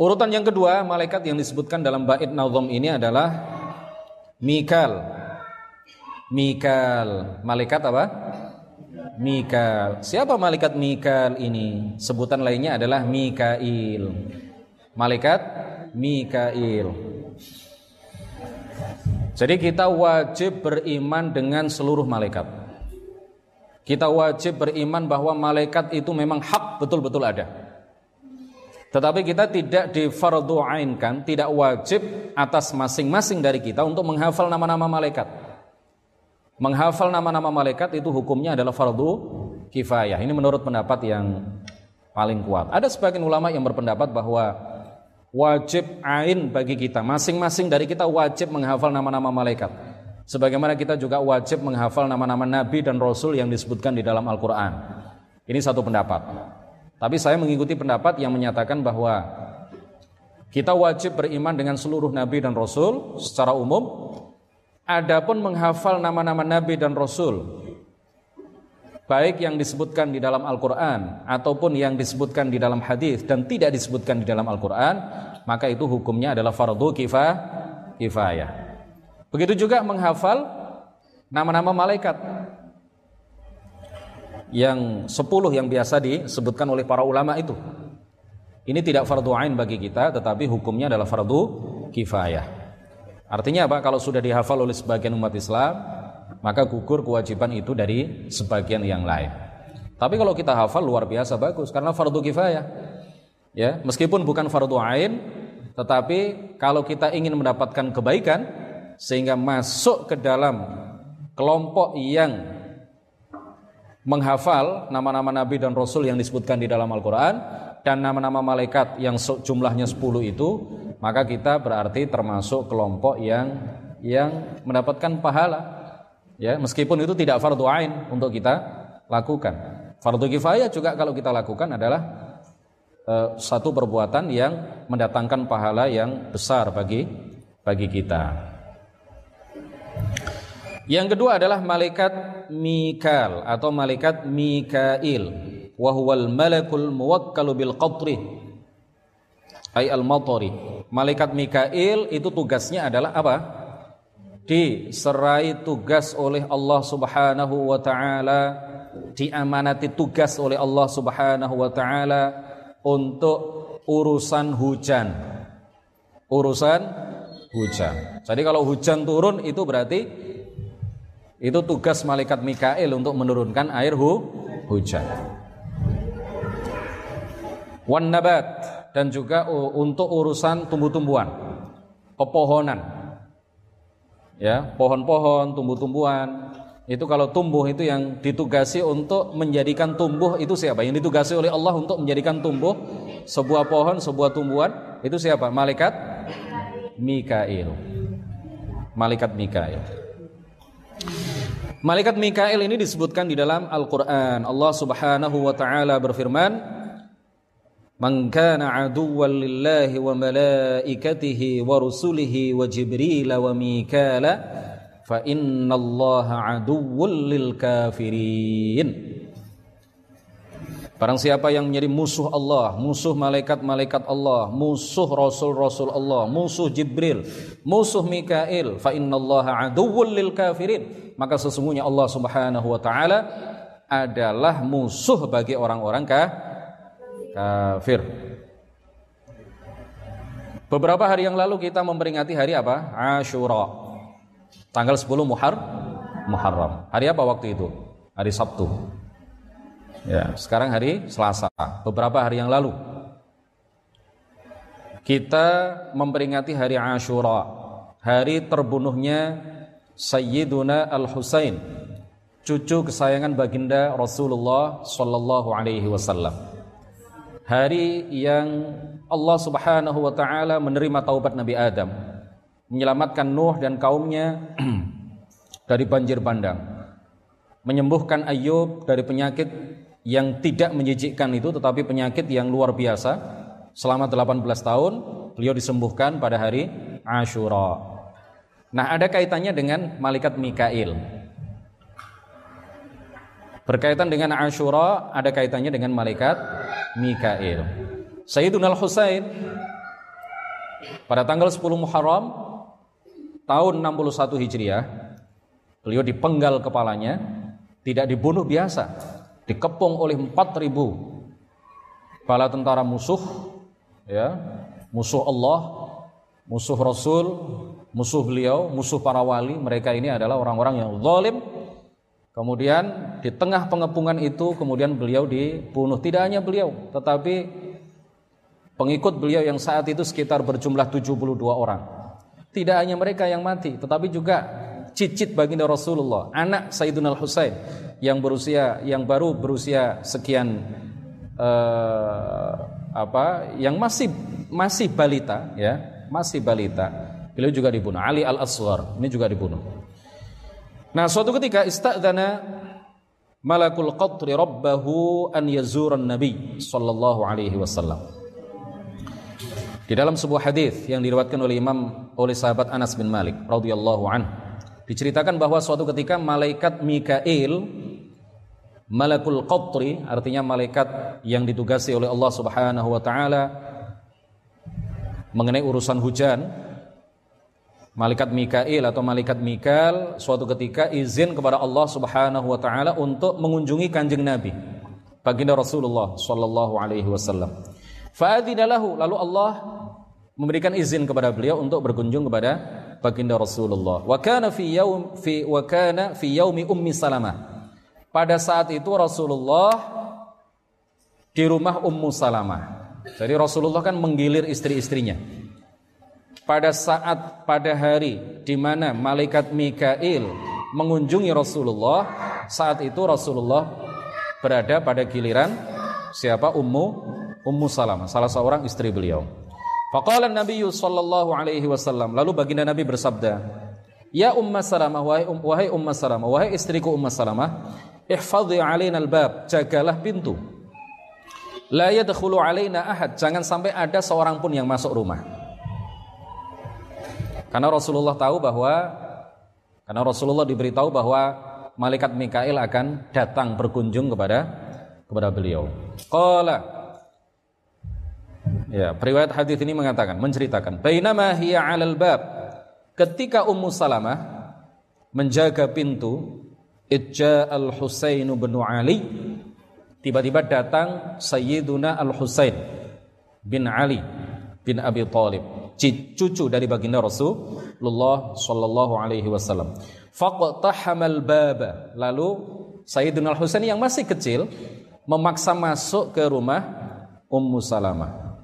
Urutan yang kedua, malaikat yang disebutkan dalam bait nazam ini adalah Mikal. Mikal. Malaikat apa? Mikal. Siapa malaikat Mikal ini? Sebutan lainnya adalah Mikail. Malaikat Mikail. Jadi kita wajib beriman dengan seluruh malaikat. Kita wajib beriman bahwa malaikat itu memang hak betul-betul ada. Tetapi kita tidak difardu'ainkan, tidak wajib atas masing-masing dari kita untuk menghafal nama-nama malaikat. Menghafal nama-nama malaikat itu hukumnya adalah fardu kifayah. Ini menurut pendapat yang paling kuat. Ada sebagian ulama yang berpendapat bahwa wajib ain bagi kita. Masing-masing dari kita wajib menghafal nama-nama malaikat. Sebagaimana kita juga wajib menghafal nama-nama nabi dan rasul yang disebutkan di dalam Al-Qur'an. Ini satu pendapat. Tapi saya mengikuti pendapat yang menyatakan bahwa kita wajib beriman dengan seluruh nabi dan rasul secara umum. Adapun menghafal nama-nama nabi dan rasul baik yang disebutkan di dalam Al-Qur'an ataupun yang disebutkan di dalam hadis dan tidak disebutkan di dalam Al-Qur'an, maka itu hukumnya adalah fardu kifayah. Begitu juga menghafal nama-nama malaikat yang sepuluh yang biasa disebutkan oleh para ulama itu. Ini tidak fardu ain bagi kita, tetapi hukumnya adalah fardu kifayah. Artinya apa? Kalau sudah dihafal oleh sebagian umat Islam, maka gugur kewajiban itu dari sebagian yang lain. Tapi kalau kita hafal luar biasa bagus karena fardu kifayah. Ya, meskipun bukan fardu ain, tetapi kalau kita ingin mendapatkan kebaikan sehingga masuk ke dalam kelompok yang menghafal nama-nama nabi dan rasul yang disebutkan di dalam Al-Qur'an dan nama-nama malaikat yang jumlahnya 10 itu, maka kita berarti termasuk kelompok yang yang mendapatkan pahala. Ya meskipun itu tidak fardu ain untuk kita lakukan. Fardu kifayah juga kalau kita lakukan adalah uh, satu perbuatan yang mendatangkan pahala yang besar bagi bagi kita yang kedua adalah malaikat Mikal atau malaikat Mikail. Wa huwal malakul muwakkalu bil qatri. Ay al matari. Malaikat Mikail itu tugasnya adalah apa? Diserai tugas oleh Allah Subhanahu wa taala, diamanati tugas oleh Allah Subhanahu wa taala untuk urusan hujan. Urusan hujan. Jadi kalau hujan turun itu berarti itu tugas malaikat Mikail untuk menurunkan air hu, hujan. Wan nabat dan juga untuk urusan tumbuh-tumbuhan, pepohonan ya pohon-pohon, tumbuh-tumbuhan. Itu kalau tumbuh itu yang ditugasi untuk menjadikan tumbuh itu siapa? Yang ditugasi oleh Allah untuk menjadikan tumbuh sebuah pohon, sebuah tumbuhan itu siapa? Malaikat Mikail. Malaikat Mikail. Malaikat Mikail ini disebutkan di dalam Al-Qur'an. Allah Subhanahu wa taala berfirman, Man kana aduwwan lillahi wa malaikatihi wa rusulihi wa jibril wa mikala fa innallaha aduwwul lil kafirin. Barang siapa yang menjadi musuh Allah, musuh malaikat-malaikat Allah, musuh rasul-rasul Allah, musuh Jibril, musuh Mikail, fa innallaha aduwwul lil kafirin. Maka sesungguhnya Allah Subhanahu wa taala adalah musuh bagi orang-orang kafir. Beberapa hari yang lalu kita memperingati hari apa? Ashura. Tanggal 10 Muhar Muharram. Hari apa waktu itu? Hari Sabtu. Ya, sekarang hari Selasa. Beberapa hari yang lalu kita memperingati hari Ashura, hari terbunuhnya Sayyiduna Al-Husain, cucu kesayangan baginda Rasulullah sallallahu alaihi wasallam hari yang Allah Subhanahu wa taala menerima taubat Nabi Adam, menyelamatkan Nuh dan kaumnya dari banjir bandang, menyembuhkan Ayub dari penyakit yang tidak menjijikkan itu tetapi penyakit yang luar biasa. Selama 18 tahun beliau disembuhkan pada hari Ashura. Nah, ada kaitannya dengan malaikat Mikail. Berkaitan dengan Ashura ada kaitannya dengan malaikat Mikail. Sayyiduna Al-Husain pada tanggal 10 Muharram tahun 61 Hijriah beliau dipenggal kepalanya tidak dibunuh biasa dikepung oleh 4000 bala tentara musuh ya musuh Allah musuh Rasul musuh beliau musuh para wali mereka ini adalah orang-orang yang zalim. Kemudian di tengah pengepungan itu kemudian beliau dibunuh. Tidak hanya beliau tetapi pengikut beliau yang saat itu sekitar berjumlah 72 orang. Tidak hanya mereka yang mati tetapi juga cicit baginda Rasulullah anak Sayyidina Al-Husain yang berusia yang baru berusia sekian uh, apa yang masih masih balita ya masih balita. Beliau juga dibunuh. Ali al Aswar ini juga dibunuh. Nah suatu ketika istadzana malakul qatri rabbahu an yazuran nabi sallallahu alaihi wasallam. Di dalam sebuah hadis yang diriwayatkan oleh Imam oleh sahabat Anas bin Malik radhiyallahu anhu diceritakan bahwa suatu ketika malaikat Mikail Malakul Qatri artinya malaikat yang ditugasi oleh Allah Subhanahu wa taala mengenai urusan hujan. Malaikat Mikail atau malaikat Mikal suatu ketika izin kepada Allah Subhanahu wa taala untuk mengunjungi Kanjeng Nabi baginda Rasulullah sallallahu alaihi wasallam. Fa'adzina lahu lalu Allah memberikan izin kepada beliau untuk berkunjung kepada baginda Rasulullah. Wa kana fi yaum fi wa kana fi yaumi ummi Salamah pada saat itu Rasulullah di rumah Ummu Salamah. Jadi Rasulullah kan menggilir istri-istrinya. Pada saat pada hari di mana malaikat Mikail mengunjungi Rasulullah, saat itu Rasulullah berada pada giliran siapa Ummu Ummu Salamah, salah seorang istri beliau. Faqala Nabi sallallahu alaihi wasallam, lalu baginda Nabi bersabda, "Ya Ummu Salamah, wahai, um, Ummu Salamah, wahai istriku Ummu Salamah, ihfadhi alaina albab, jagalah pintu. La yadkhulu alaina ahad, jangan sampai ada seorang pun yang masuk rumah. Karena Rasulullah tahu bahwa karena Rasulullah diberitahu bahwa malaikat Mikail akan datang berkunjung kepada kepada beliau. Qala Ya, periwayat hadis ini mengatakan, menceritakan, bainama hiya 'alal bab. Ketika Ummu Salamah menjaga pintu, Ijja al-Husain bin Ali. Tiba-tiba datang Sayyiduna al-Husain bin Ali bin Abi Thalib cucu dari baginda Rasulullah sallallahu alaihi wasallam. Faqtahamal baba lalu Sayyiduna al-Husain yang masih kecil memaksa masuk ke rumah Ummu Salamah.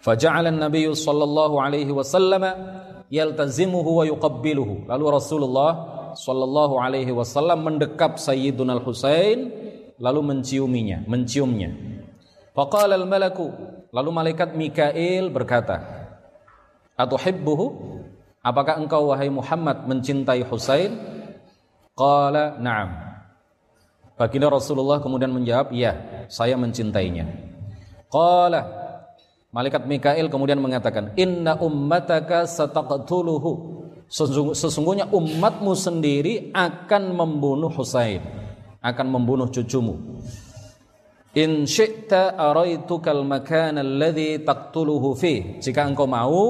Faja'ala an-nabiy sallallahu alaihi wasallam yaltazimuhu wa yuqabbiluhu. Lalu Rasulullah Shallallahu Alaihi Wasallam mendekap Sayyidun Al Husain lalu menciuminya, menciumnya. Faqala al malaku lalu malaikat Mikail berkata, "Atuhibbuhu? Apakah engkau wahai Muhammad mencintai Husain?" Qala, "Na'am." Baginda Rasulullah kemudian menjawab, "Ya, saya mencintainya." Qala Malaikat Mikail kemudian mengatakan, "Inna ummataka sataqtuluhu." Sesungguhnya umatmu sendiri akan membunuh Husain akan membunuh cucumu. In syi'ta araitukal makan alladhi taqtuluhu fi jika engkau mau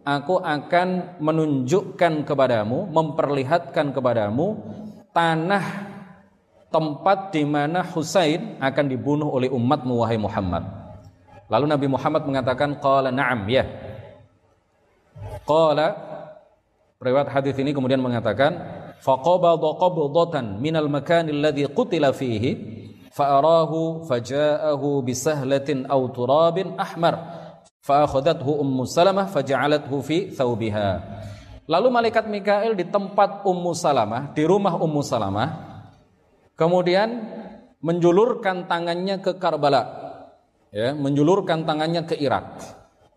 aku akan menunjukkan kepadamu memperlihatkan kepadamu tanah tempat di mana Husain akan dibunuh oleh umatmu wahai Muhammad. Lalu Nabi Muhammad mengatakan qala na'am ya. Qala Riwayat hadis ini kemudian mengatakan faqabada qabdatan minal makan alladhi qutila fihi fa'arahu faja'ahu bisahlatin aw turabin ahmar fa'akhadathu ummu salamah faja'alathu fi thawbiha. Lalu malaikat Mikail di tempat ummu salamah di rumah ummu salamah kemudian menjulurkan tangannya ke Karbala ya menjulurkan tangannya ke Irak.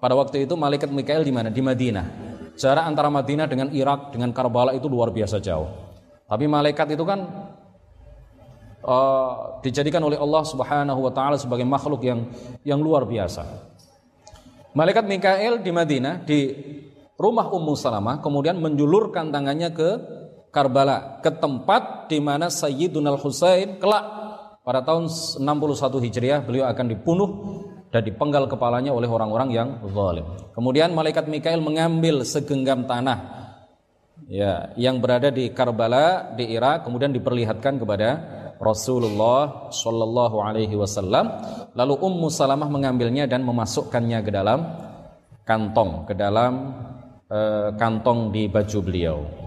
Pada waktu itu malaikat Mikail di mana? Di Madinah Jarak antara Madinah dengan Irak dengan Karbala itu luar biasa jauh. Tapi malaikat itu kan uh, dijadikan oleh Allah Subhanahu wa taala sebagai makhluk yang yang luar biasa. Malaikat Mikael di Madinah di rumah Ummu Salamah kemudian menjulurkan tangannya ke Karbala, ke tempat di mana Sayyidun Al-Husain kelak pada tahun 61 Hijriah beliau akan dibunuh dan dipenggal kepalanya oleh orang-orang yang zalim. Kemudian malaikat Mikail mengambil segenggam tanah ya yang berada di Karbala di Irak kemudian diperlihatkan kepada Rasulullah Shallallahu Alaihi Wasallam. Lalu Ummu Salamah mengambilnya dan memasukkannya ke dalam kantong, ke dalam uh, kantong di baju beliau.